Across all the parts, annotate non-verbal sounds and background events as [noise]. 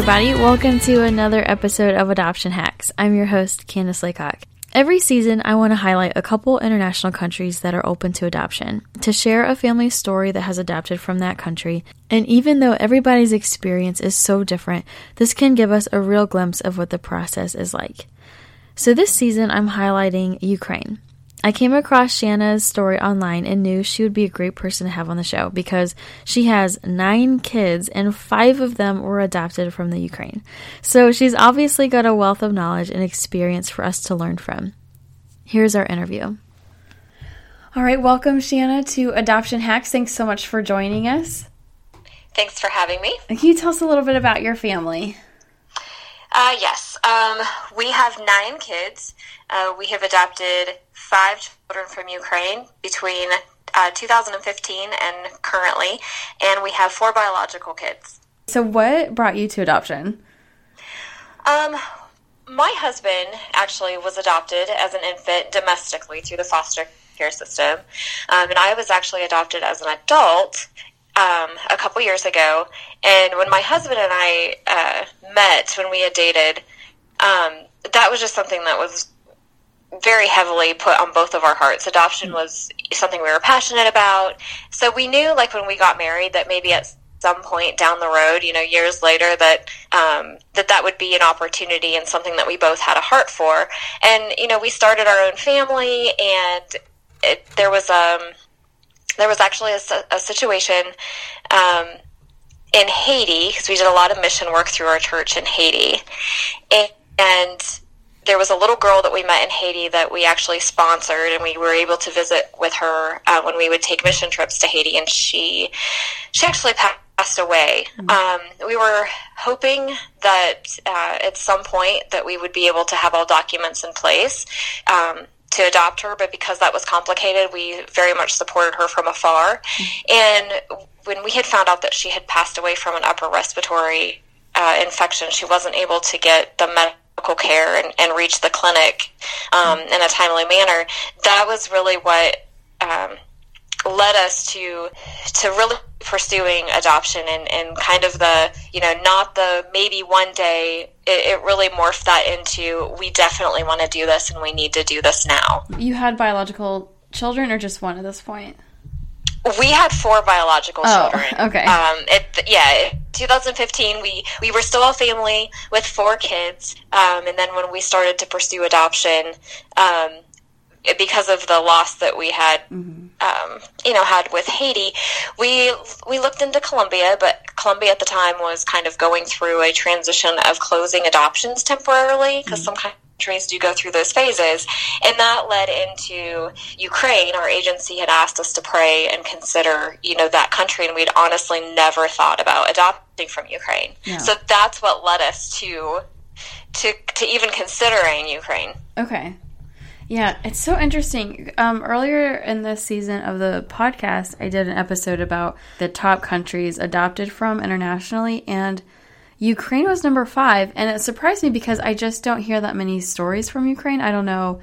everybody. Welcome to another episode of Adoption Hacks. I'm your host, Candice Laycock. Every season, I want to highlight a couple international countries that are open to adoption, to share a family story that has adopted from that country. And even though everybody's experience is so different, this can give us a real glimpse of what the process is like. So this season, I'm highlighting Ukraine. I came across Shanna's story online and knew she would be a great person to have on the show because she has nine kids and five of them were adopted from the Ukraine. So she's obviously got a wealth of knowledge and experience for us to learn from. Here's our interview. All right, welcome, Shanna, to Adoption Hacks. Thanks so much for joining us. Thanks for having me. Can you tell us a little bit about your family? Uh, yes, um, we have nine kids. Uh, we have adopted five children from Ukraine between uh, 2015 and currently, and we have four biological kids. So, what brought you to adoption? Um, my husband actually was adopted as an infant domestically through the foster care system, um, and I was actually adopted as an adult um, a couple years ago. And when my husband and I uh, met, when we had dated, um, that was just something that was very heavily put on both of our hearts. Adoption was something we were passionate about. So we knew, like, when we got married, that maybe at some point down the road, you know, years later, that um, that that would be an opportunity and something that we both had a heart for. And you know, we started our own family, and it, there was um there was actually a, a situation um, in Haiti because we did a lot of mission work through our church in Haiti, and, and there was a little girl that we met in Haiti that we actually sponsored, and we were able to visit with her uh, when we would take mission trips to Haiti, and she she actually passed away. Mm-hmm. Um, we were hoping that uh, at some point that we would be able to have all documents in place. Um, to adopt her, but because that was complicated, we very much supported her from afar. Mm-hmm. And when we had found out that she had passed away from an upper respiratory uh, infection, she wasn't able to get the medical care and, and reach the clinic um, mm-hmm. in a timely manner. That was really what um, led us to to really pursuing adoption and, and kind of the you know not the maybe one day it, it really morphed that into we definitely want to do this and we need to do this now you had biological children or just one at this point we had four biological oh, children. Okay. Um, it, yeah, 2015, we, we were still a family with four kids. Um, and then when we started to pursue adoption, um, because of the loss that we had, mm-hmm. um, you know, had with Haiti, we we looked into Colombia, but Colombia at the time was kind of going through a transition of closing adoptions temporarily because mm-hmm. some countries do go through those phases, and that led into Ukraine. Our agency had asked us to pray and consider, you know, that country, and we'd honestly never thought about adopting from Ukraine. So that's what led us to to to even considering Ukraine. Okay. Yeah, it's so interesting. Um, earlier in this season of the podcast, I did an episode about the top countries adopted from internationally, and Ukraine was number five. And it surprised me because I just don't hear that many stories from Ukraine. I don't know,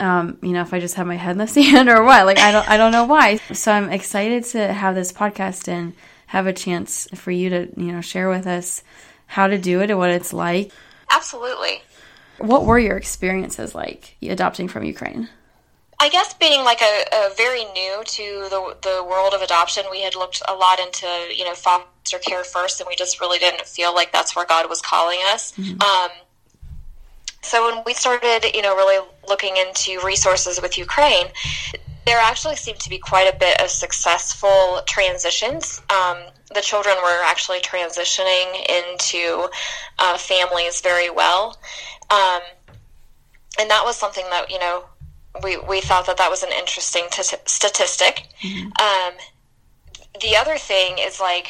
um, you know, if I just have my head in the [laughs] sand or what. Like I don't, I don't know why. So I'm excited to have this podcast and have a chance for you to, you know, share with us how to do it and what it's like. Absolutely. What were your experiences like adopting from Ukraine? I guess being like a, a, very new to the the world of adoption, we had looked a lot into you know foster care first, and we just really didn't feel like that's where God was calling us. Mm-hmm. Um, so when we started, you know, really looking into resources with Ukraine, there actually seemed to be quite a bit of successful transitions. Um, the children were actually transitioning into uh, families very well. Um, and that was something that, you know, we, we thought that that was an interesting t- statistic. Mm-hmm. Um, the other thing is like,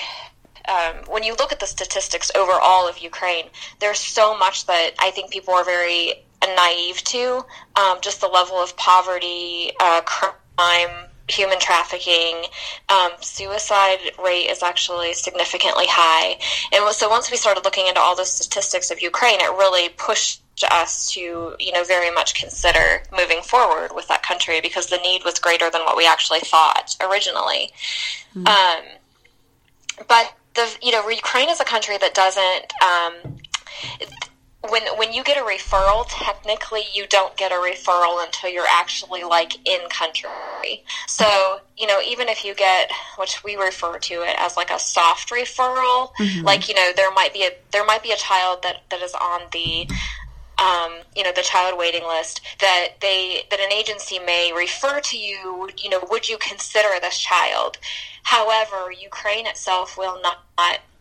um, when you look at the statistics overall of Ukraine, there's so much that I think people are very naive to. Um, just the level of poverty, uh, crime, human trafficking, um, suicide rate is actually significantly high. And so once we started looking into all the statistics of Ukraine, it really pushed us to, you know, very much consider moving forward with that country because the need was greater than what we actually thought originally. Mm-hmm. Um, but the you know Ukraine is a country that doesn't. Um, when when you get a referral, technically you don't get a referral until you're actually like in country. So you know, even if you get, which we refer to it as like a soft referral, mm-hmm. like you know, there might be a there might be a child that that is on the um, you know the child waiting list that they that an agency may refer to you you know would you consider this child however ukraine itself will not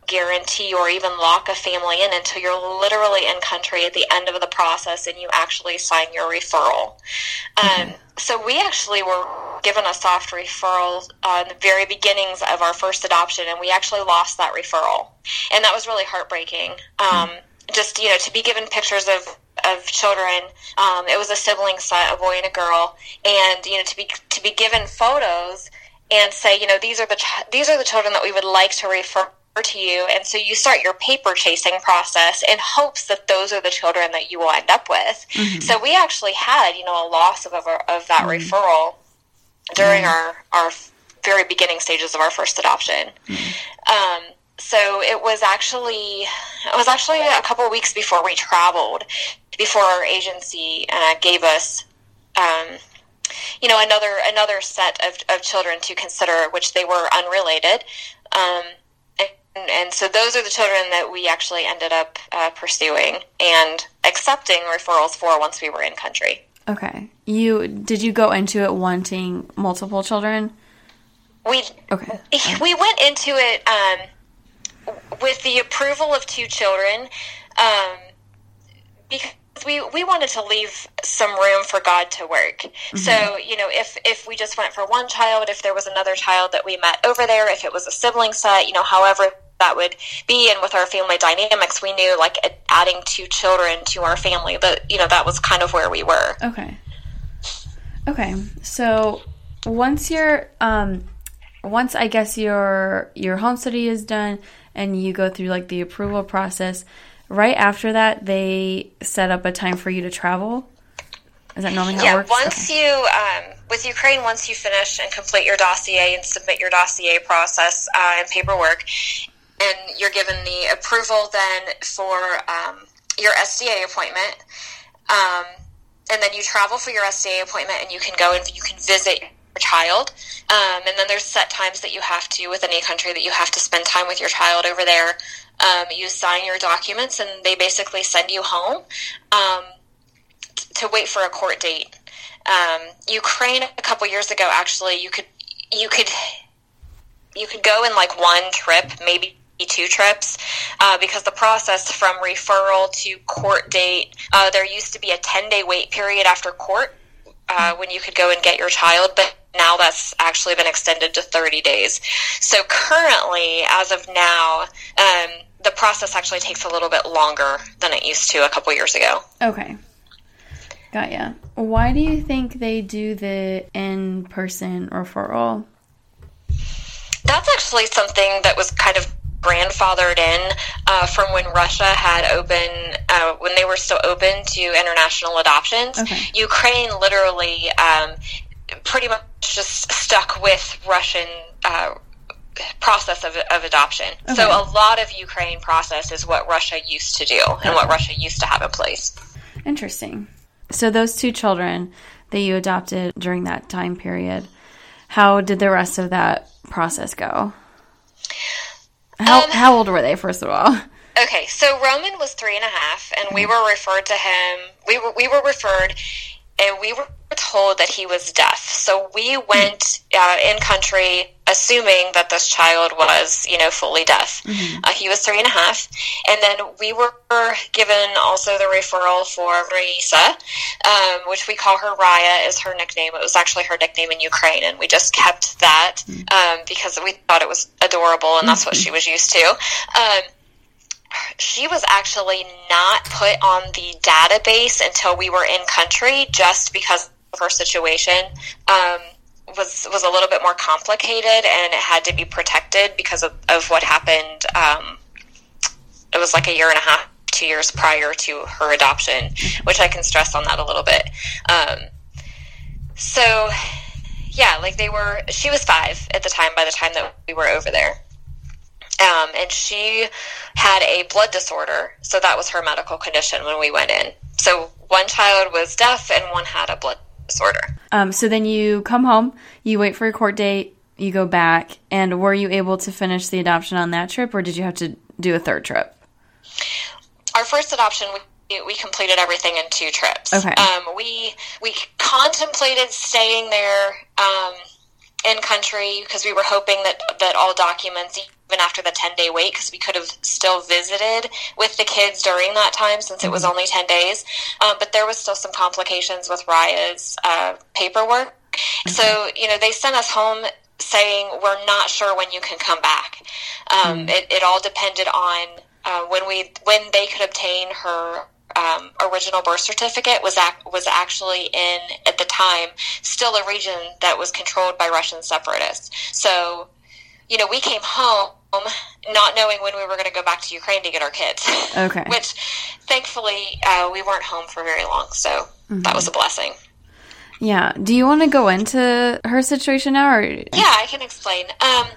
guarantee or even lock a family in until you're literally in country at the end of the process and you actually sign your referral. Um, so we actually were given a soft referral uh, in the very beginnings of our first adoption, and we actually lost that referral, and that was really heartbreaking. Um, just you know to be given pictures of of children. Um, it was a sibling set, a boy and a girl, and you know to be to be given photos and say, you know, these are the ch- these are the children that we would like to refer to you. And so you start your paper chasing process in hopes that those are the children that you will end up with. Mm-hmm. So we actually had, you know, a loss of, of, of that mm-hmm. referral during mm-hmm. our, our very beginning stages of our first adoption. Mm-hmm. Um, so it was actually it was actually a couple of weeks before we traveled before our agency uh, gave us um, you know another another set of, of children to consider which they were unrelated um, and so those are the children that we actually ended up uh, pursuing and accepting referrals for once we were in country. Okay. You did you go into it wanting multiple children? We okay. [laughs] We went into it um, with the approval of two children um, because we we wanted to leave some room for God to work. Mm-hmm. So you know, if if we just went for one child, if there was another child that we met over there, if it was a sibling set, you know, however that would be and with our family dynamics we knew like adding two children to our family but you know that was kind of where we were okay okay so once you're um once i guess your your home study is done and you go through like the approval process right after that they set up a time for you to travel is that normally how yeah, it works? Yeah, once okay. you, um, with Ukraine, once you finish and complete your dossier and submit your dossier process uh, and paperwork, and you're given the approval then for um, your SDA appointment. Um, and then you travel for your SDA appointment, and you can go and you can visit child. Um, and then there's set times that you have to with any country that you have to spend time with your child over there. Um, you sign your documents, and they basically send you home um, to wait for a court date. Um, Ukraine a couple years ago, actually, you could you could you could go in like one trip, maybe two trips uh, because the process from referral to court date, uh, there used to be a 10 day wait period after court uh, when you could go and get your child, but now that's actually been extended to 30 days. So currently, as of now, um, the process actually takes a little bit longer than it used to a couple years ago. Okay. Got ya. Why do you think they do the in person referral? That's actually something that was kind of grandfathered in uh, from when Russia had open, uh, when they were still open to international adoptions. Okay. Ukraine literally um, pretty much just stuck with Russian. Uh, process of, of adoption. Okay. So a lot of Ukraine process is what Russia used to do and what Russia used to have in place. Interesting. So those two children that you adopted during that time period, how did the rest of that process go? How um, how old were they, first of all? [laughs] Okay, so Roman was three and a half, and we were referred to him. We were we were referred, and we were told that he was deaf. So we went uh, in country assuming that this child was, you know, fully deaf. Mm-hmm. Uh, he was three and a half. And then we were given also the referral for Raisa, um, which we call her Raya is her nickname. It was actually her nickname in Ukraine. And we just kept that mm-hmm. um, because we thought it was adorable and that's what she was used to. Um, she was actually not put on the database until we were in country just because her situation. Um, was was a little bit more complicated and it had to be protected because of, of what happened. Um, it was like a year and a half, two years prior to her adoption, which I can stress on that a little bit. Um, so, yeah, like they were. She was five at the time. By the time that we were over there, Um, and she had a blood disorder, so that was her medical condition when we went in. So one child was deaf and one had a blood disorder. Um, so then you come home, you wait for your court date, you go back, and were you able to finish the adoption on that trip, or did you have to do a third trip? Our first adoption, we, we completed everything in two trips. Okay. Um, we we contemplated staying there um, in country because we were hoping that that all documents, even after the ten day wait, because we could have still visited with the kids during that time since it was only ten days. Um, but there was still some complications with Raya's uh, paperwork. So you know they sent us home saying we're not sure when you can come back. Um, it, it all depended on uh, when we when they could obtain her um, original birth certificate was ac- was actually in at the time still a region that was controlled by Russian separatists. So, you know, we came home not knowing when we were going to go back to Ukraine to get our kids. Okay. [laughs] Which, thankfully, uh, we weren't home for very long, so that was a blessing. Yeah. Do you want to go into her situation now, or Yeah, I can explain. Um,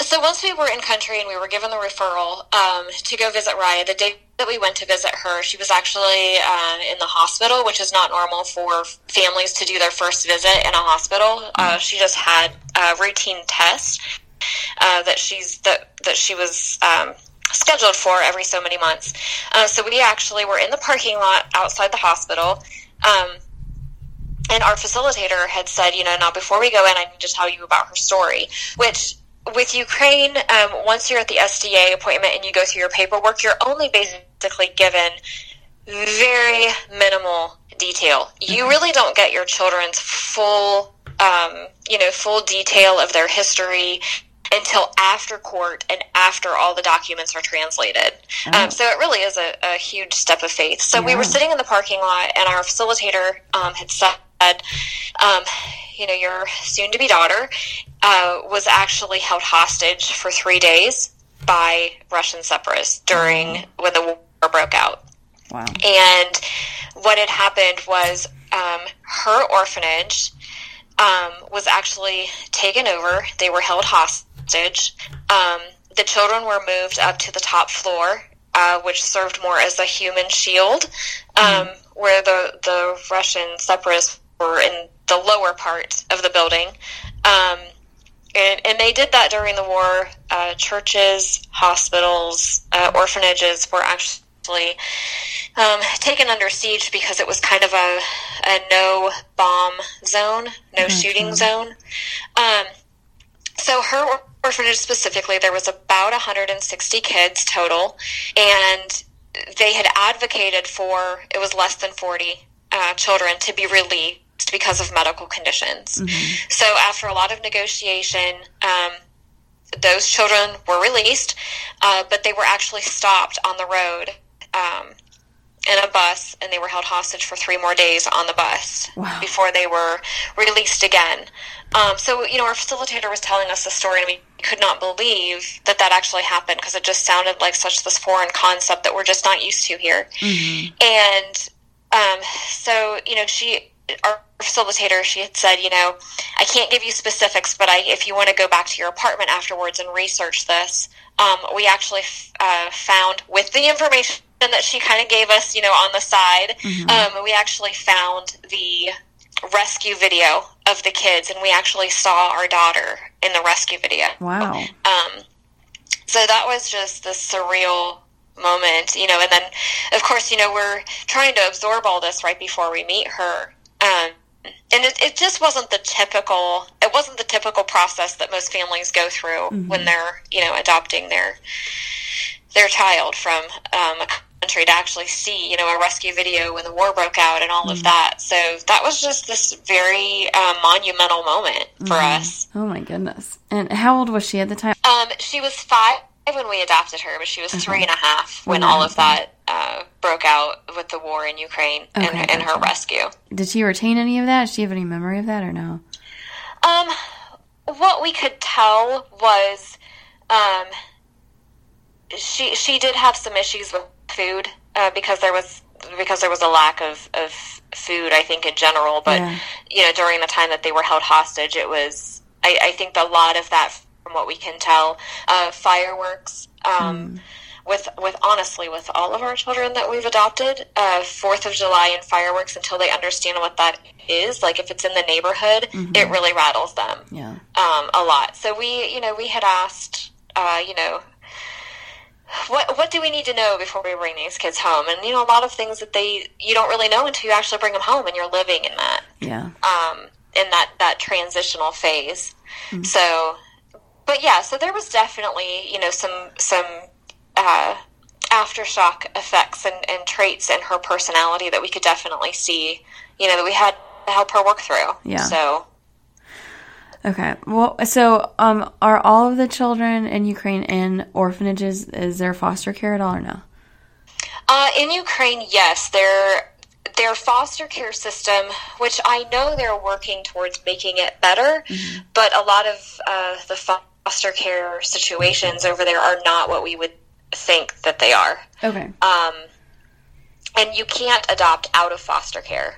so once we were in country and we were given the referral um, to go visit Raya, the day that we went to visit her, she was actually uh, in the hospital, which is not normal for families to do their first visit in a hospital. Uh, she just had a routine test uh, that she's that that she was. Um, scheduled for every so many months uh, so we actually were in the parking lot outside the hospital um, and our facilitator had said, you know, now before we go in, I need to tell you about her story. Which, with Ukraine, um, once you're at the SDA appointment and you go through your paperwork, you're only basically given very minimal detail. You really don't get your children's full, um, you know, full detail of their history until after court and after all the documents are translated. Um, so it really is a, a huge step of faith. So we were sitting in the parking lot, and our facilitator um, had said, um, you know, your soon to be daughter uh, was actually held hostage for three days by Russian separatists during when the war broke out. wow? And what had happened was um, her orphanage um, was actually taken over. They were held hostage. Um, the children were moved up to the top floor, uh, which served more as a human shield, um, where the, the Russian separatists were in the lower part of the building. Um, and, and they did that during the war. Uh, churches, hospitals, uh, orphanages were actually um, taken under siege because it was kind of a, a no bomb zone, no shooting zone. Um, so her orphanage specifically, there was about 160 kids total, and they had advocated for it was less than 40 uh, children to be released because of medical conditions. So after a lot of negotiation, um, those children were released, uh, but they were actually stopped on the road um, in a bus, and they were held hostage for three more days on the bus Wow. before they were released again. Um, so, you know, our facilitator was telling us the story, and we could not believe that that actually happened because it just sounded like such this foreign concept that we're just not used to here. And um, so, you know, she, our facilitator, she had said, you know, I can't give you specifics, but I, if you want to go back to your apartment afterwards and research this, um, we actually uh, found with the information that she kind of gave us, you know, on the side, um, we actually found the rescue video of the kids, and we actually saw our daughter in the rescue video. Wow. Um, so that was just the surreal moment, you know. And then, of course, you know, we're trying to absorb all this right before we meet her. Um, and it, it just wasn't the typical. It wasn't the typical process that most families go through when they're, you know, adopting their their child from um, a country to actually see, you know, a rescue video when the war broke out and all of that. So that was just this very uh, monumental moment for us. Oh my goodness. And how old was she at the time? Um, she was five when we adopted her, but she was three and a half when When all of that uh, broke out with the war in Ukraine Okay, and, and her rescue. Did she retain any of that? Does she have any memory of that or no? Um, what we could tell was, um, she she did have some issues with food uh, because there was because there was a lack of, of food, I think in general. But Yeah. you know, during the time that they were held hostage, it was I, I think a lot of that from what we can tell. Uh, fireworks. Um, with with honestly with all of our children that we've adopted uh, fourth of july and fireworks until they understand what that is like if it's in the neighborhood it really rattles them Yeah. um, a lot so we you know we had asked uh, you know what what do we need to know before we bring these kids home and you know a lot of things that they you don't really know until you actually bring them home and you're living in that Yeah. um, in that that transitional phase. So, but yeah, so there was definitely you know some some uh, aftershock effects and, and traits in her personality that we could definitely see. You know that we had to help her work through. Yeah. So Okay. Well, so um, are all of the children in Ukraine in orphanages? Is there foster care at all or no? Uh, in Ukraine, yes, their their foster care system, which I know they're working towards making it better, but a lot of uh, the foster care situations over there are not what we would think that they are. Okay. Um, and you can't adopt out of foster care.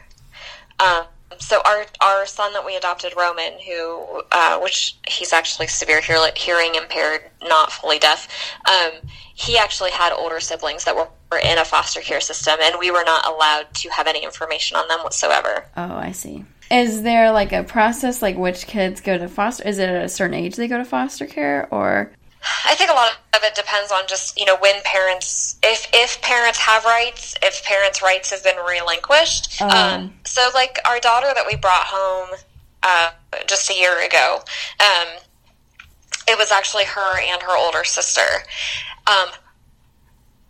Um, so our our son that we adopted, Roman, who uh, which he's actually severe hearing impaired, not fully deaf. Um, he actually had older siblings that were, were in a foster care system, and we were not allowed to have any information on them whatsoever. Oh, I see. Is there like a process, like which kids go to foster? Is it at a certain age they go to foster care, or I think a lot of it depends on just you know when parents, if if parents have rights, if parents' rights have been relinquished. Um. Um, so, like our daughter that we brought home uh, just a year ago, um, it was actually her and her older sister. Um,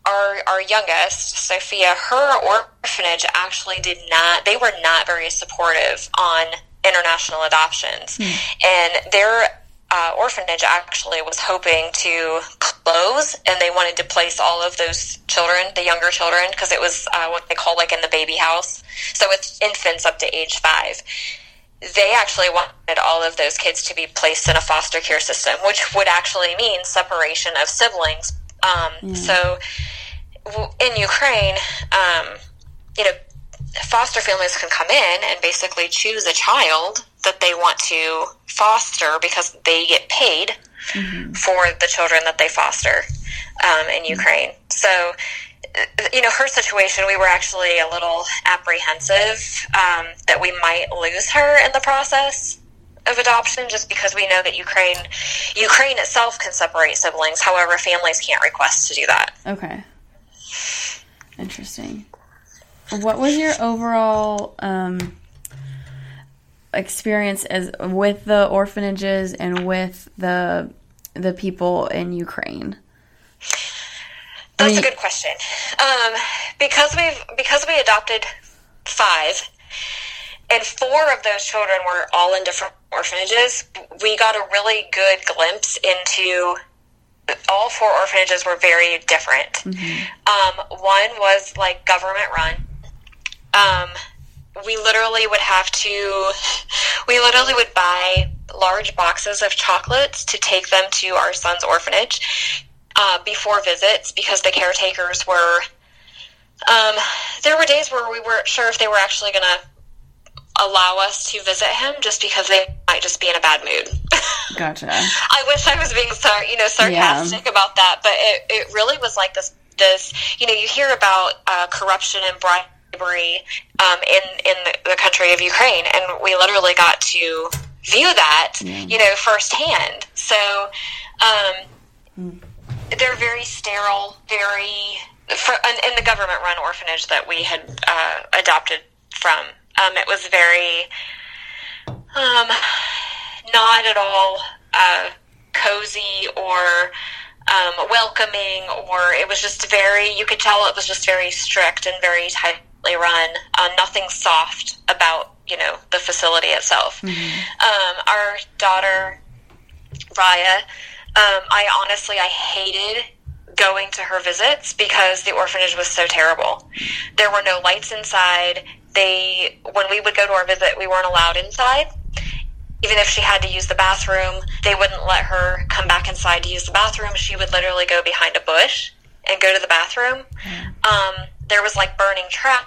our our youngest, Sophia, her orphanage actually did not. They were not very supportive on international adoptions, and their uh, orphanage actually was hoping to close, and they wanted to place all of those children, the younger children, because it was uh, what they call like in the baby house. So it's infants up to age five they actually wanted all of those kids to be placed in a foster care system, which would actually mean separation of siblings. Um, So in Ukraine, um, you know, foster families can come in and basically choose a child that they want to foster because they get paid for the children that they foster um, in Ukraine. So, uh, you know, her situation, we were actually a little apprehensive um, that we might lose her in the process of adoption, just because we know that Ukraine, Ukraine itself can separate siblings. However, families can't request to do that. okay? Interesting. What was your overall um, experience as with the orphanages and with the the people in Ukraine? That's mean- a good question. Um, because we've because we adopted five, and four of those children were all in different orphanages. We got a really good glimpse into all four orphanages were very different. Um, one was like government run. Um, we literally would have to, we literally would buy large boxes of chocolates to take them to our son's orphanage uh, before visits because the caretakers were. Um, there were days where we weren't sure if they were actually going to allow us to visit him just because they might just be in a bad mood. [laughs] Gotcha. I wish I was being sar- you know sarcastic about that, but it, it really was like this this you know you hear about uh, corruption and bribery um, in in the, country of Ukraine, and we literally got to view that you know firsthand. So um, they're very sterile, very for, in, in the government run orphanage that we had uh, adopted from. Um, it was very um, not at all uh, cozy or um, welcoming, or it was just very, you could tell it was just very strict and very run. Uh, nothing soft about, you know, the facility itself. Um, our daughter, Raya, um, I honestly, I hated going to her visits because the orphanage was so terrible. There were no lights inside. They, when we would go to our visit, we weren't allowed inside even if she had to use the bathroom, they wouldn't let her come back inside to use the bathroom. She would literally go behind a bush and go to the bathroom. Um, there was like burning trash.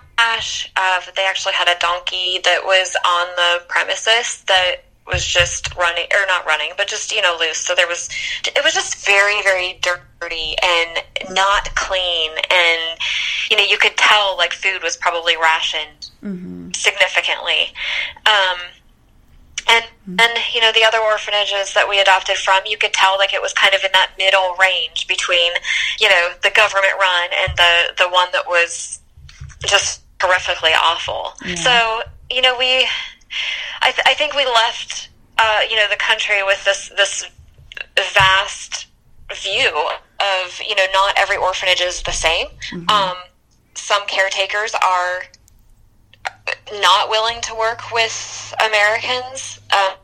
Uh, they actually had a donkey that was on the premises that was just running or not running, but just you know loose. So there was it was just very very dirty and not clean, and you know you could tell like food was probably rationed mm-hmm. significantly. Um, and then, you know, the other orphanages that we adopted from, you could tell like it was kind of in that middle range between, you know, the government run and the, the one that was just horrifically awful. Yeah. So, you know, we, I, th- I think we left, uh, you know, the country with this, this vast view of, you know, not every orphanage is the same. Mm-hmm. Um, some caretakers are not willing to work with Americans. Um,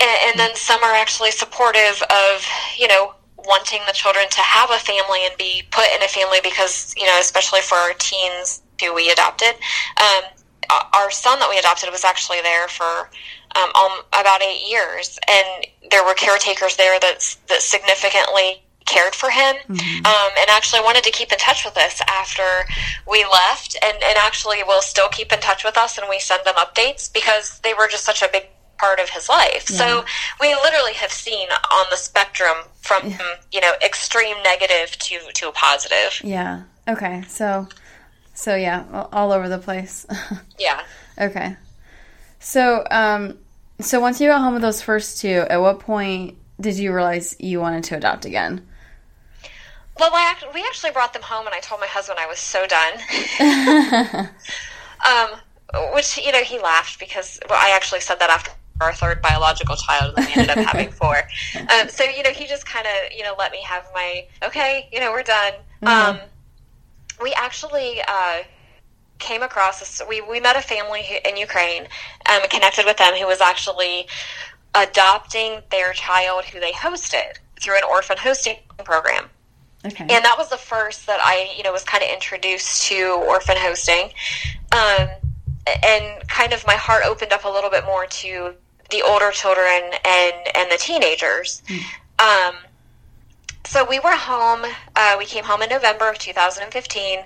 and, and then some are actually supportive of, you know, wanting the children to have a family and be put in a family because, you know, especially for our teens who we adopted. Um, our son that we adopted was actually there for um, um, about eight years, and there were caretakers there that that significantly cared for him mm-hmm. um, and actually wanted to keep in touch with us after we left and, and actually will still keep in touch with us and we send them updates because they were just such a big part of his life. Yeah. So we literally have seen on the spectrum from yeah. you know extreme negative to to a positive. Yeah. Okay. So so yeah, all over the place. [laughs] yeah. Okay. So um so once you got home with those first two, at what point did you realize you wanted to adopt again? Well, I, we actually brought them home, and I told my husband I was so done. [laughs] um, which you know he laughed because well, I actually said that after our third biological child, and we ended up having four. [laughs] Um, so you know he just kind of you know let me have my okay, you know we're done. Mm-hmm. Um, we actually. Uh, came across this, we, we met a family in Ukraine um, connected with them who was actually adopting their child who they hosted through an orphan hosting program. Okay. And that was the first that I, you know, was kind of introduced to orphan hosting. Um, and kind of my heart opened up a little bit more to the older children and, and the teenagers. Mm. Um, so we were home. Uh, we came home in November of 2015.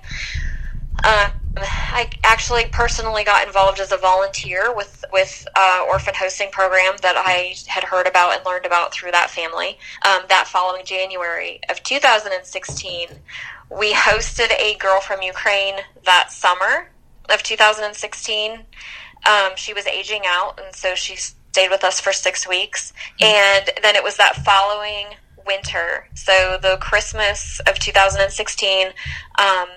Uh, I actually personally got involved as a volunteer with with uh, orphan hosting program that I had heard about and learned about through that family. Um, that following January of 2016, we hosted a girl from Ukraine that summer of 2016. Um, she was aging out, and so she stayed with us for six weeks. And then it was that following winter, so the Christmas of 2016. Um,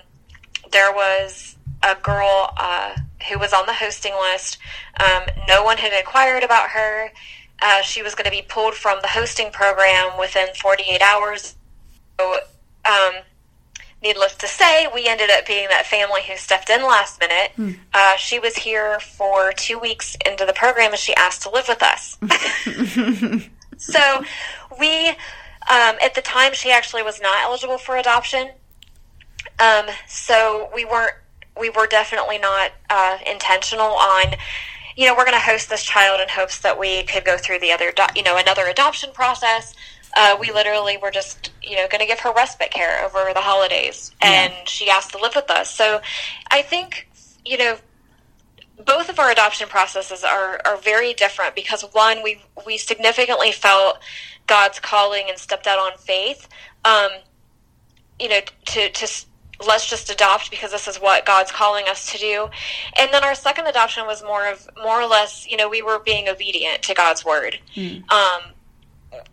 there was a girl uh, who was on the hosting list. Um, no one had inquired about her. Uh, she was going to be pulled from the hosting program within 48 hours. So, um, needless to say, we ended up being that family who stepped in last minute. Hmm. Uh, she was here for two weeks into the program and she asked to live with us. [laughs] so we, um, at the time, she actually was not eligible for adoption. Um, so we weren't we were definitely not uh, intentional on you know we're going to host this child in hopes that we could go through the other you know another adoption process uh, we literally were just you know going to give her respite care over the holidays and yeah. she asked to live with us so i think you know both of our adoption processes are, are very different because one we we significantly felt god's calling and stepped out on faith um, you know to to let's just adopt because this is what God's calling us to do. And then our second adoption was more of more or less, you know, we were being obedient to God's word. Mm. Um,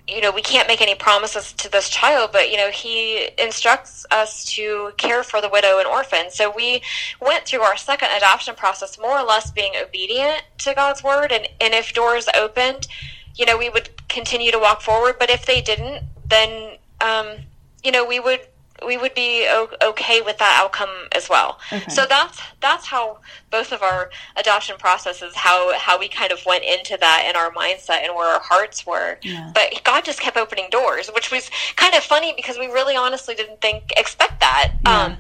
you know, we can't make any promises to this child, but you know, he instructs us to care for the widow and orphan. So we went through our second adoption process more or less being obedient to God's word, and and if doors opened, you know, we would continue to walk forward. But if they didn't, then um, you know, we would we would be okay with that outcome as well. Okay. So that's that's how both of our adoption processes how how we kind of went into that in our mindset and where our hearts were. Yeah. But God just kept opening doors, which was kind of funny because we really honestly didn't think expect that. Yeah. Um,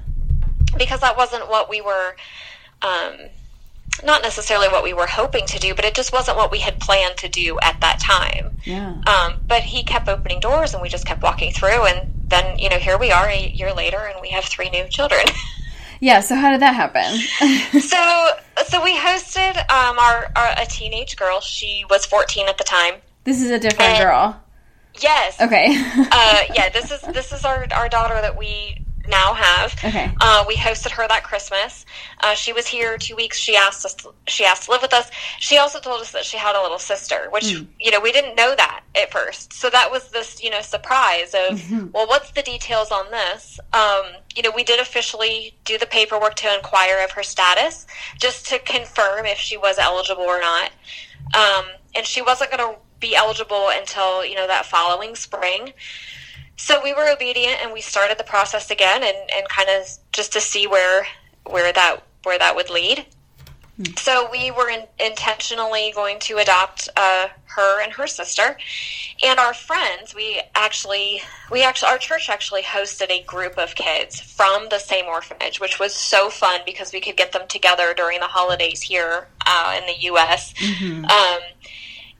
because that wasn't what we were um, not necessarily what we were hoping to do, but it just wasn't what we had planned to do at that time. Yeah. Um, but he kept opening doors, and we just kept walking through, and then you know here we are a year later, and we have three new children. [laughs] Yeah. So how did that happen? [laughs] so so we hosted um, our, our a teenage girl. She was 14 at the time. This is a different and, girl. Yes. Okay. [laughs] uh, yeah. This is this is our our daughter that we now have. Okay. Uh, we hosted her that Christmas. Uh, she was here two weeks. She asked us. She asked to live with us. She also told us that she had a little sister, which mm. you know we didn't know that at first. So that was this you know surprise of mm-hmm. well, what's the details on this? Um, you know, we did officially do the paperwork to inquire of her status, just to confirm if she was eligible or not. Um, and she wasn't going to be eligible until you know that following spring. So we were obedient and we started the process again and, and kind of just to see where where that where that would lead. Hmm. So we were in, intentionally going to adopt uh, her and her sister, and our friends. We actually, we actually, our church actually hosted a group of kids from the same orphanage, which was so fun because we could get them together during the holidays here uh, in the U.S. Mm-hmm. Um,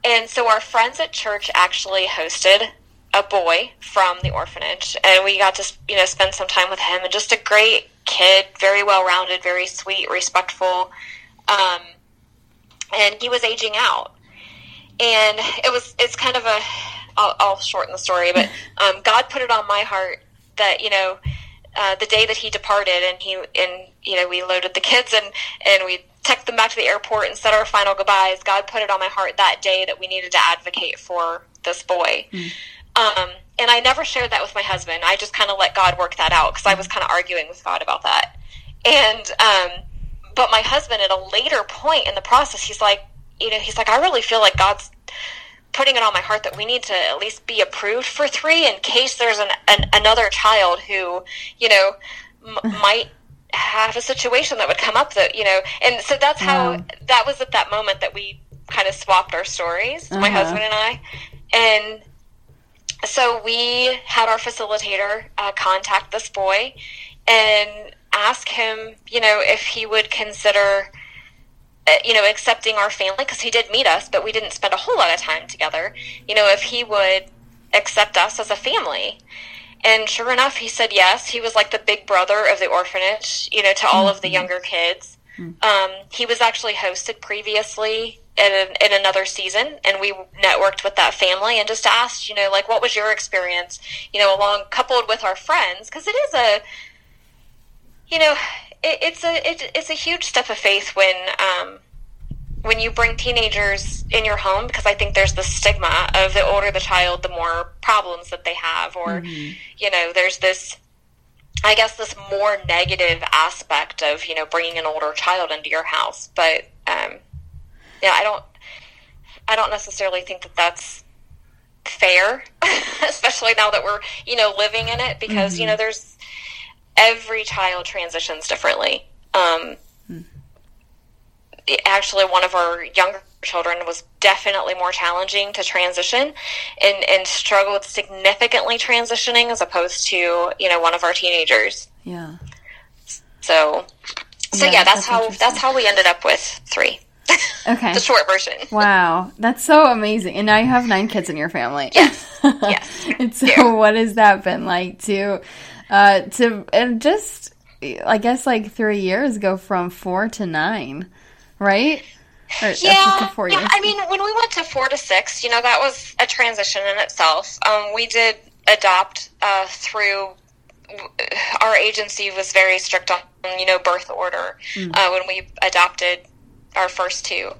and so our friends at church actually hosted a boy from the orphanage, and we got to you know spend some time with him. And just a great kid, very well rounded, very sweet, respectful. Um, and he was aging out, and it was it's kind of a I'll, I'll shorten the story, but [laughs] um, God put it on my heart that you know uh, the day that he departed, and he and you know we loaded the kids and and we took them back to the airport and said our final goodbyes. God put it on my heart that day that we needed to advocate for this boy. Mm. Um, and I never shared that with my husband. I just kind of let God work that out because I was kind of arguing with God about that. And, um, but my husband at a later point in the process, he's like, you know, he's like, I really feel like God's putting it on my heart that we need to at least be approved for three in case there's an, an another child who, you know, m- might have a situation that would come up that, you know, and so that's how, that was at that moment that we kind of swapped our stories, uh-huh. my husband and I. And so we had our facilitator uh, contact this boy and ask him, you know, if he would consider, uh, you know, accepting our family because he did meet us, but we didn't spend a whole lot of time together. You know, if he would accept us as a family. And sure enough, he said yes. He was like the big brother of the orphanage, you know, to all mm-hmm. of the mm-hmm. younger kids. Mm-hmm. Um, he was actually hosted previously in, in another season and we networked with that family and just asked you know like what was your experience you know along coupled with our friends because it is a you know it, it's a it, it's a huge step of faith when um, when you bring teenagers in your home because i think there's the stigma of the older the child the more problems that they have or mm-hmm. you know there's this I guess this more negative aspect of you know bringing an older child into your house, but um, yeah, I don't, I don't necessarily think that that's fair, [laughs] especially now that we're, you know, living in it because, mm-hmm. you know, there's every child transitions differently. Um, mm. Actually, one of our younger children was definitely more challenging to transition and, and struggled significantly transitioning as opposed to, you know, one of our teenagers. Yeah. So, so yeah, yeah that's, that's how, that's how we ended up with three. Okay. the short version. wow. That's so amazing. And now you have nine kids in your family. Yes. [laughs] yes. and so yeah. what has that been like to uh to and just I guess like three years go from four to nine, right? Or, yeah, yeah. I mean, when we went to four to six, you know, that was a transition in itself. Um, we did adopt uh, through our agency was very strict on you know birth order mm. uh, when we adopted our first two.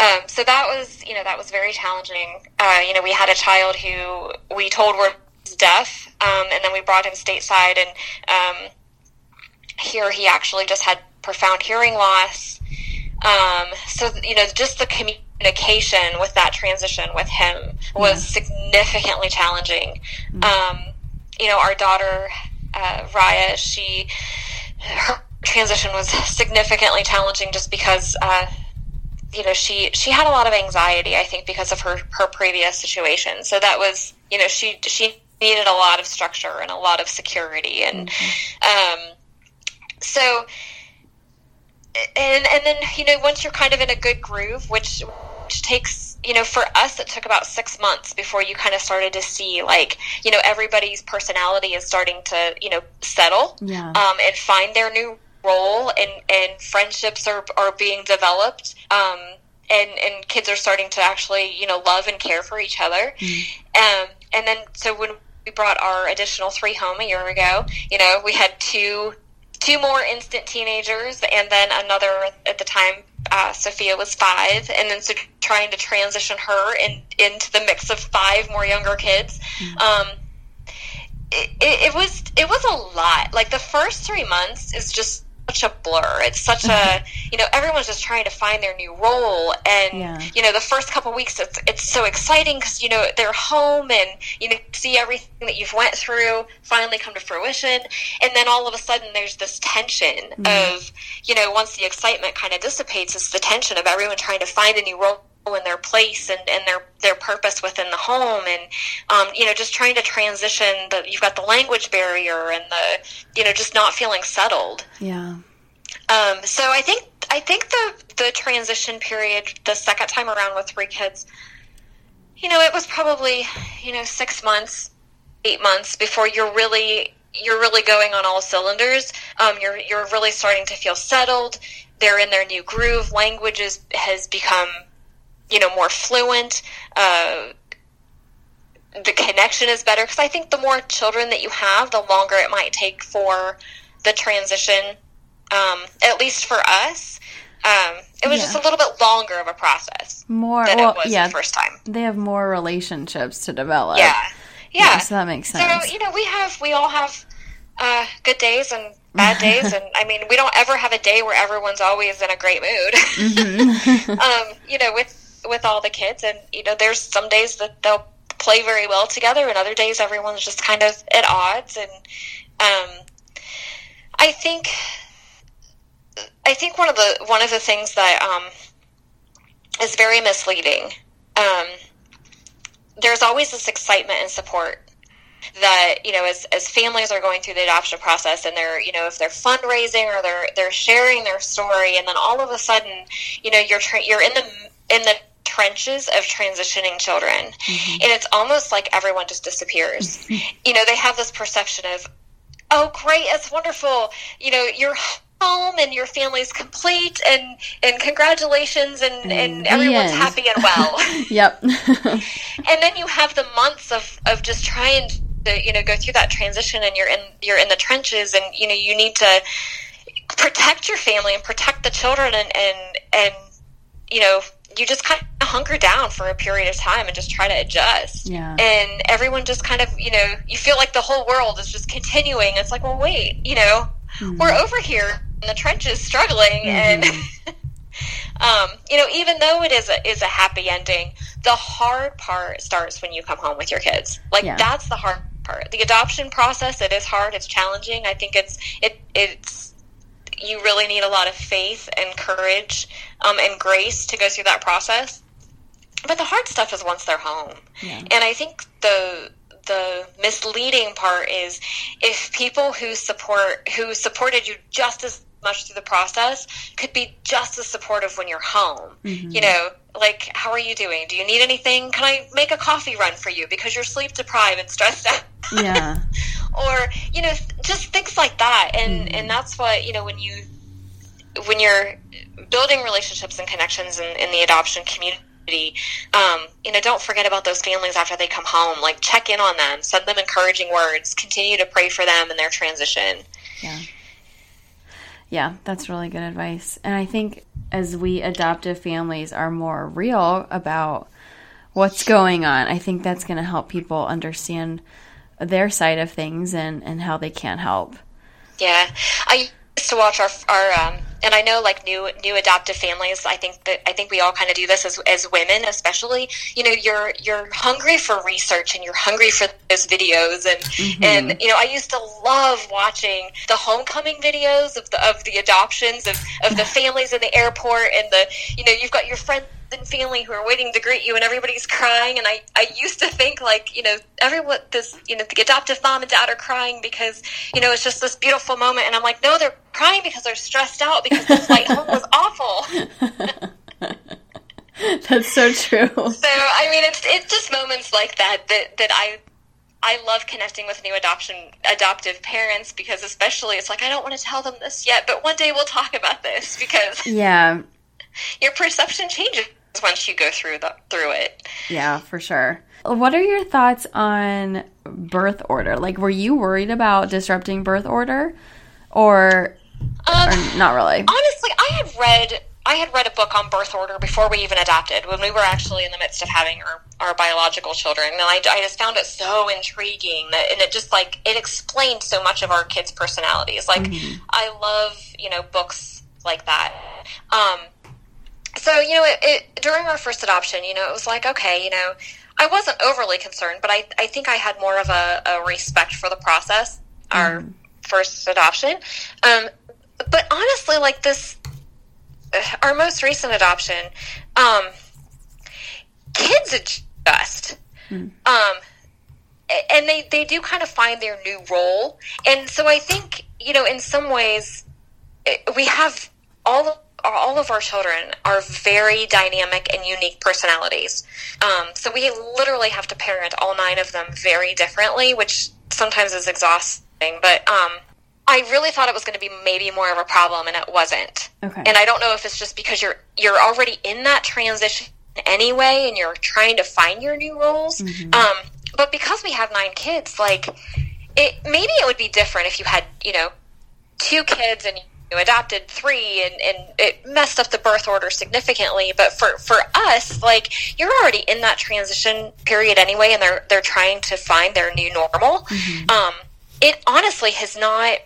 Um, so that was, you know, that was very challenging. Uh, you know, we had a child who we told was deaf, um, and then we brought him stateside, and um, here he actually just had profound hearing loss. Um, so, you know, just the communication with that transition with him was yeah. significantly challenging. Mm-hmm. Um, you know, our daughter, uh, Raya, she, her transition was significantly challenging just because uh, you know she she had a lot of anxiety i think because of her her previous situation so that was you know she she needed a lot of structure and a lot of security and mm-hmm. um so and and then you know once you're kind of in a good groove which which takes you know for us it took about six months before you kind of started to see like you know everybody's personality is starting to you know settle yeah. um, and find their new role and, and friendships are, are being developed. Um, and, and kids are starting to actually, you know, love and care for each other. Mm. Um, and then, so when we brought our additional three home a year ago, you know, we had two, two more instant teenagers and then another at the time uh, Sophia was five, and then so trying to transition her in, into the mix of five more younger kids. Mm-hmm. Um, it, it, it, was it was a lot. Like the first three months is just such a blur. It's such a [laughs] you know everyone's just trying to find their new role, and yeah. you know the first couple weeks it's it's so exciting because you know they're home and you know see everything that you've went through finally come to fruition, and then all of a sudden there's this tension mm. of you know once the excitement kind of dissipates, it's the tension of everyone trying to find a new role and their place and, and their their purpose within the home. And um, you know just trying to transition the you've got the language barrier and the you know just not feeling settled. Yeah. Um, so I think I think the the transition period the second time around with three kids you know it was probably you know six months eight months before you're really you're really going on all cylinders. Um, you're you're really starting to feel settled. They're in their new groove. Language is, has become you know, more fluent. Uh, the connection is better because I think the more children that you have, the longer it might take for the transition. Um, at least for us, um, it was yeah. just a little bit longer of a process. More, than well, it was yeah, the first time. They have more relationships to develop. Yeah, yeah. yeah so that makes sense. So you know, we have we all have uh, good days and bad days, [laughs] and I mean, we don't ever have a day where everyone's always in a great mood. Mm-hmm. [laughs] um, you know, with with all the kids, and you know, there's some days that they'll play very well together, and other days everyone's just kind of at odds. And um, I think, I think one of the one of the things that um, is very misleading. Um, there's always this excitement and support that you know as, as families are going through the adoption process and they're you know if they're fundraising or they're they're sharing their story and then all of a sudden you know you're tra- you're in the in the trenches of transitioning children. Mm-hmm. And it's almost like everyone just disappears. [laughs] you know, they have this perception of, oh, great, it's wonderful. You know, you're home and your family's complete and and congratulations and, and everyone's happy and well. [laughs] yep. [laughs] and then you have the months of, of just trying to, you know, go through that transition and you're in you're in the trenches and you know, you need to protect your family and protect the children and and, and you know, you just kind of hunker down for a period of time and just try to adjust. Yeah. And everyone just kind of, you know, you feel like the whole world is just continuing. It's like, well, wait, you know, mm-hmm. we're over here in the trenches struggling mm-hmm. and [laughs] um, you know, even though it is a is a happy ending, the hard part starts when you come home with your kids. Like yeah. that's the hard part. The adoption process, it is hard, it's challenging. I think it's it it's you really need a lot of faith and courage um, and grace to go through that process. But the hard stuff is once they're home. Yeah. And I think the the misleading part is if people who support who supported you just as much through the process could be just as supportive when you're home. Mm-hmm. You know, like how are you doing? Do you need anything? Can I make a coffee run for you because you're sleep deprived and stressed out? Yeah. [laughs] or you know, just things like that. And mm-hmm. and that's what you know when you when you're building relationships and connections in, in the adoption community, um, you know, don't forget about those families after they come home. Like, check in on them, send them encouraging words, continue to pray for them in their transition. Yeah. Yeah, that's really good advice. And I think as we adoptive families are more real about what's going on, I think that's going to help people understand their side of things and, and how they can help. Yeah. I used to watch our, our um, and I know like new new adoptive families. I think that I think we all kind of do this as as women, especially. You know, you're you're hungry for research and you're hungry for those videos, and mm-hmm. and you know, I used to love watching the homecoming videos of the of the adoptions of of the [laughs] families in the airport and the you know you've got your friends and family who are waiting to greet you and everybody's crying and I, I used to think like you know everyone this you know the adoptive mom and dad are crying because you know it's just this beautiful moment and i'm like no they're crying because they're stressed out because the flight home was awful [laughs] that's so true so i mean it's it's just moments like that that that i I love connecting with new adoption adoptive parents because especially it's like I don't want to tell them this yet, but one day we'll talk about this because yeah, [laughs] your perception changes once you go through the through it. Yeah, for sure. What are your thoughts on birth order? Like, were you worried about disrupting birth order, or, um, or not really? Honestly, I had read I had read a book on birth order before we even adopted, when we were actually in the midst of having our, our biological children. And I, I just found it so intriguing that, and it just like, it explained so much of our kids' personalities. Like, mm-hmm. I love, you know, books like that. Um, so, you know, it, it, during our first adoption, you know, it was like, okay, you know, I wasn't overly concerned, but I, I think I had more of a, a respect for the process, our mm. first adoption. Um, but honestly, like this, our most recent adoption, um, kids adjust. Mm. Um, and they, they do kind of find their new role. And so I think, you know, in some ways, we have all of all of our children are very dynamic and unique personalities. Um, so we literally have to parent all nine of them very differently, which sometimes is exhausting. But um, I really thought it was going to be maybe more of a problem, and it wasn't. Okay. And I don't know if it's just because you're you're already in that transition anyway, and you're trying to find your new roles. Mm-hmm. Um, but because we have nine kids, like it maybe it would be different if you had you know two kids and you adopted three and, and it messed up the birth order significantly but for, for us like you're already in that transition period anyway and they're they're trying to find their new normal mm-hmm. um, it honestly has not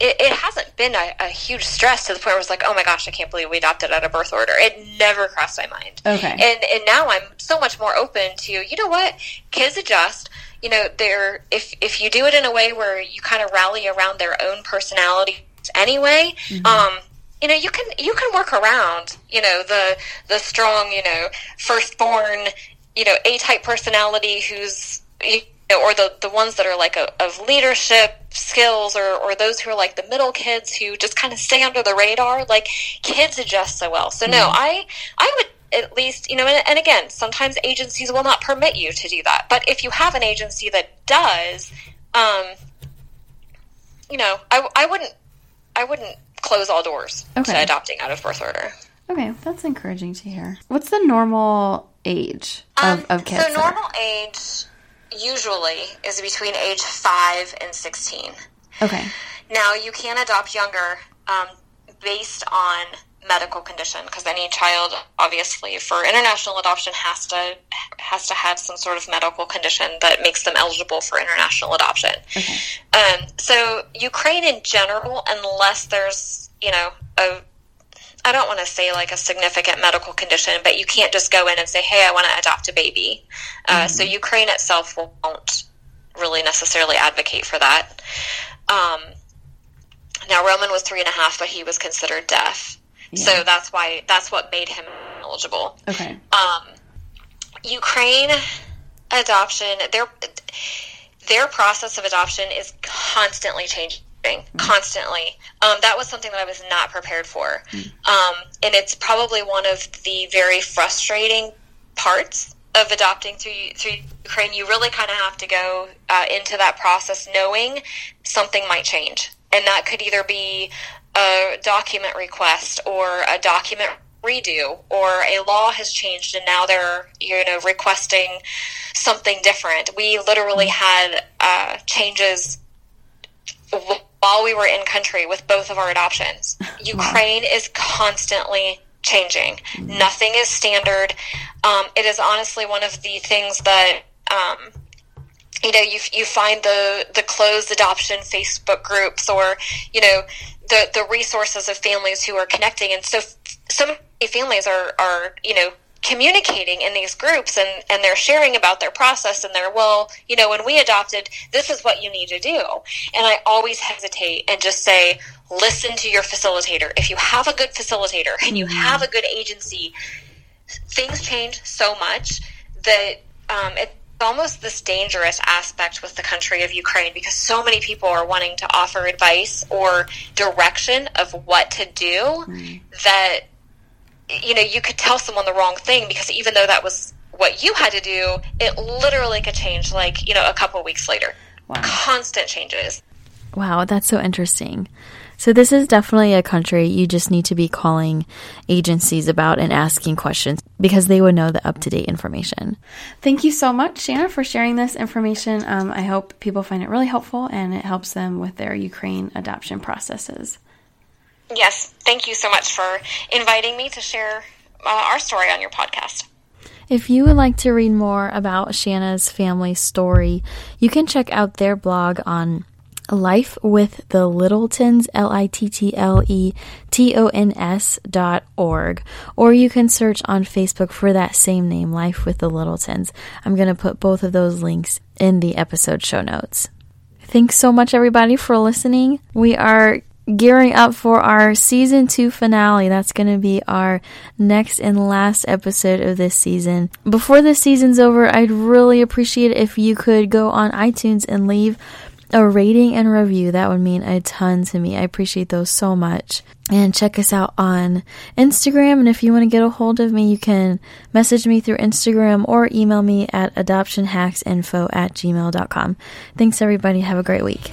it, it hasn't been a, a, huge stress to the point where it's like, oh my gosh, I can't believe we adopted out of birth order. It never crossed my mind. Okay. And and now I'm so much more open to, you know what, kids adjust. You know, they're if if you do it in a way where you kind of rally around their own personality anyway, mm-hmm. um, you know, you can you can work around, you know, the the strong, you know, firstborn, you know, A type personality who's or the the ones that are like a, of leadership skills, or or those who are like the middle kids who just kind of stay under the radar. Like kids adjust so well. So mm-hmm. no, I I would at least you know and, and, again sometimes agencies will not permit you to do that but if you have an agency that does um, you know I, I wouldn't I wouldn't close all doors okay. to adopting out of birth order. Okay, that's encouraging to hear. What's the normal age of, um, of kids? So normal age usually is between age five and sixteen. Okay. Now you can adopt younger um, based on medical condition because any child obviously for international adoption has to has to have some sort of medical condition that makes them eligible for international adoption okay. um, so ukraine in general unless there's you know a I don't want to say like a significant medical condition, but you can't just go in and say, "Hey, I want to adopt a baby." Uh, mm-hmm. So Ukraine itself won't really necessarily advocate for that. Um, now Roman was three and a half, but he was considered deaf. So that's why that's what made him eligible. Okay. Um, Ukraine adoption their their process of adoption is constantly changing. Mm-hmm. Constantly, um, that was something that I was not prepared for, mm-hmm. um, and it's probably one of the very frustrating parts of adopting through through Ukraine. You really kind of have to go uh, into that process knowing something might change, and that could either be a document request or a document redo or a law has changed and now they're you know requesting something different we literally mm-hmm. had uh, changes while we were in country with both of our adoptions. [laughs] Ukraine is constantly changing. Mm-hmm. nothing is standard. Um, it is honestly one of the things that um, you know you, you find the the closed adoption facebook groups or you know the the resources of families who are connecting, and so so many families are are you know communicating in these groups and and they're sharing about their process and they're well you know when we adopted this is what you need to do and i always hesitate and just say listen to your facilitator if you have a good facilitator and you mm-hmm. have a good agency things change so much that um, it almost this dangerous aspect with the country of Ukraine because so many people are wanting to offer advice or direction of what to do mm. that you know you could tell someone the wrong thing because even though that was what you had to do, it literally could change like, you know, a couple weeks later. Wow. Constant changes. Wow, that's so interesting. So, this is definitely a country you just need to be calling agencies about and asking questions because they would know the up to date information. Thank you so much, Shanna, for sharing this information. Um, I hope people find it really helpful and it helps them with their Ukraine adoption processes. Yes, thank you so much for inviting me to share uh, our story on your podcast. If you would like to read more about Shanna's family story, you can check out their blog on Life with the Littletons, L I T T L E T O N S dot org, or you can search on Facebook for that same name, Life with the Littletons. I'm going to put both of those links in the episode show notes. Thanks so much, everybody, for listening. We are gearing up for our season two finale. That's going to be our next and last episode of this season. Before this season's over, I'd really appreciate it if you could go on iTunes and leave a rating and review. That would mean a ton to me. I appreciate those so much. And check us out on Instagram. And if you want to get a hold of me, you can message me through Instagram or email me at adoptionhacksinfo at gmail.com. Thanks, everybody. Have a great week.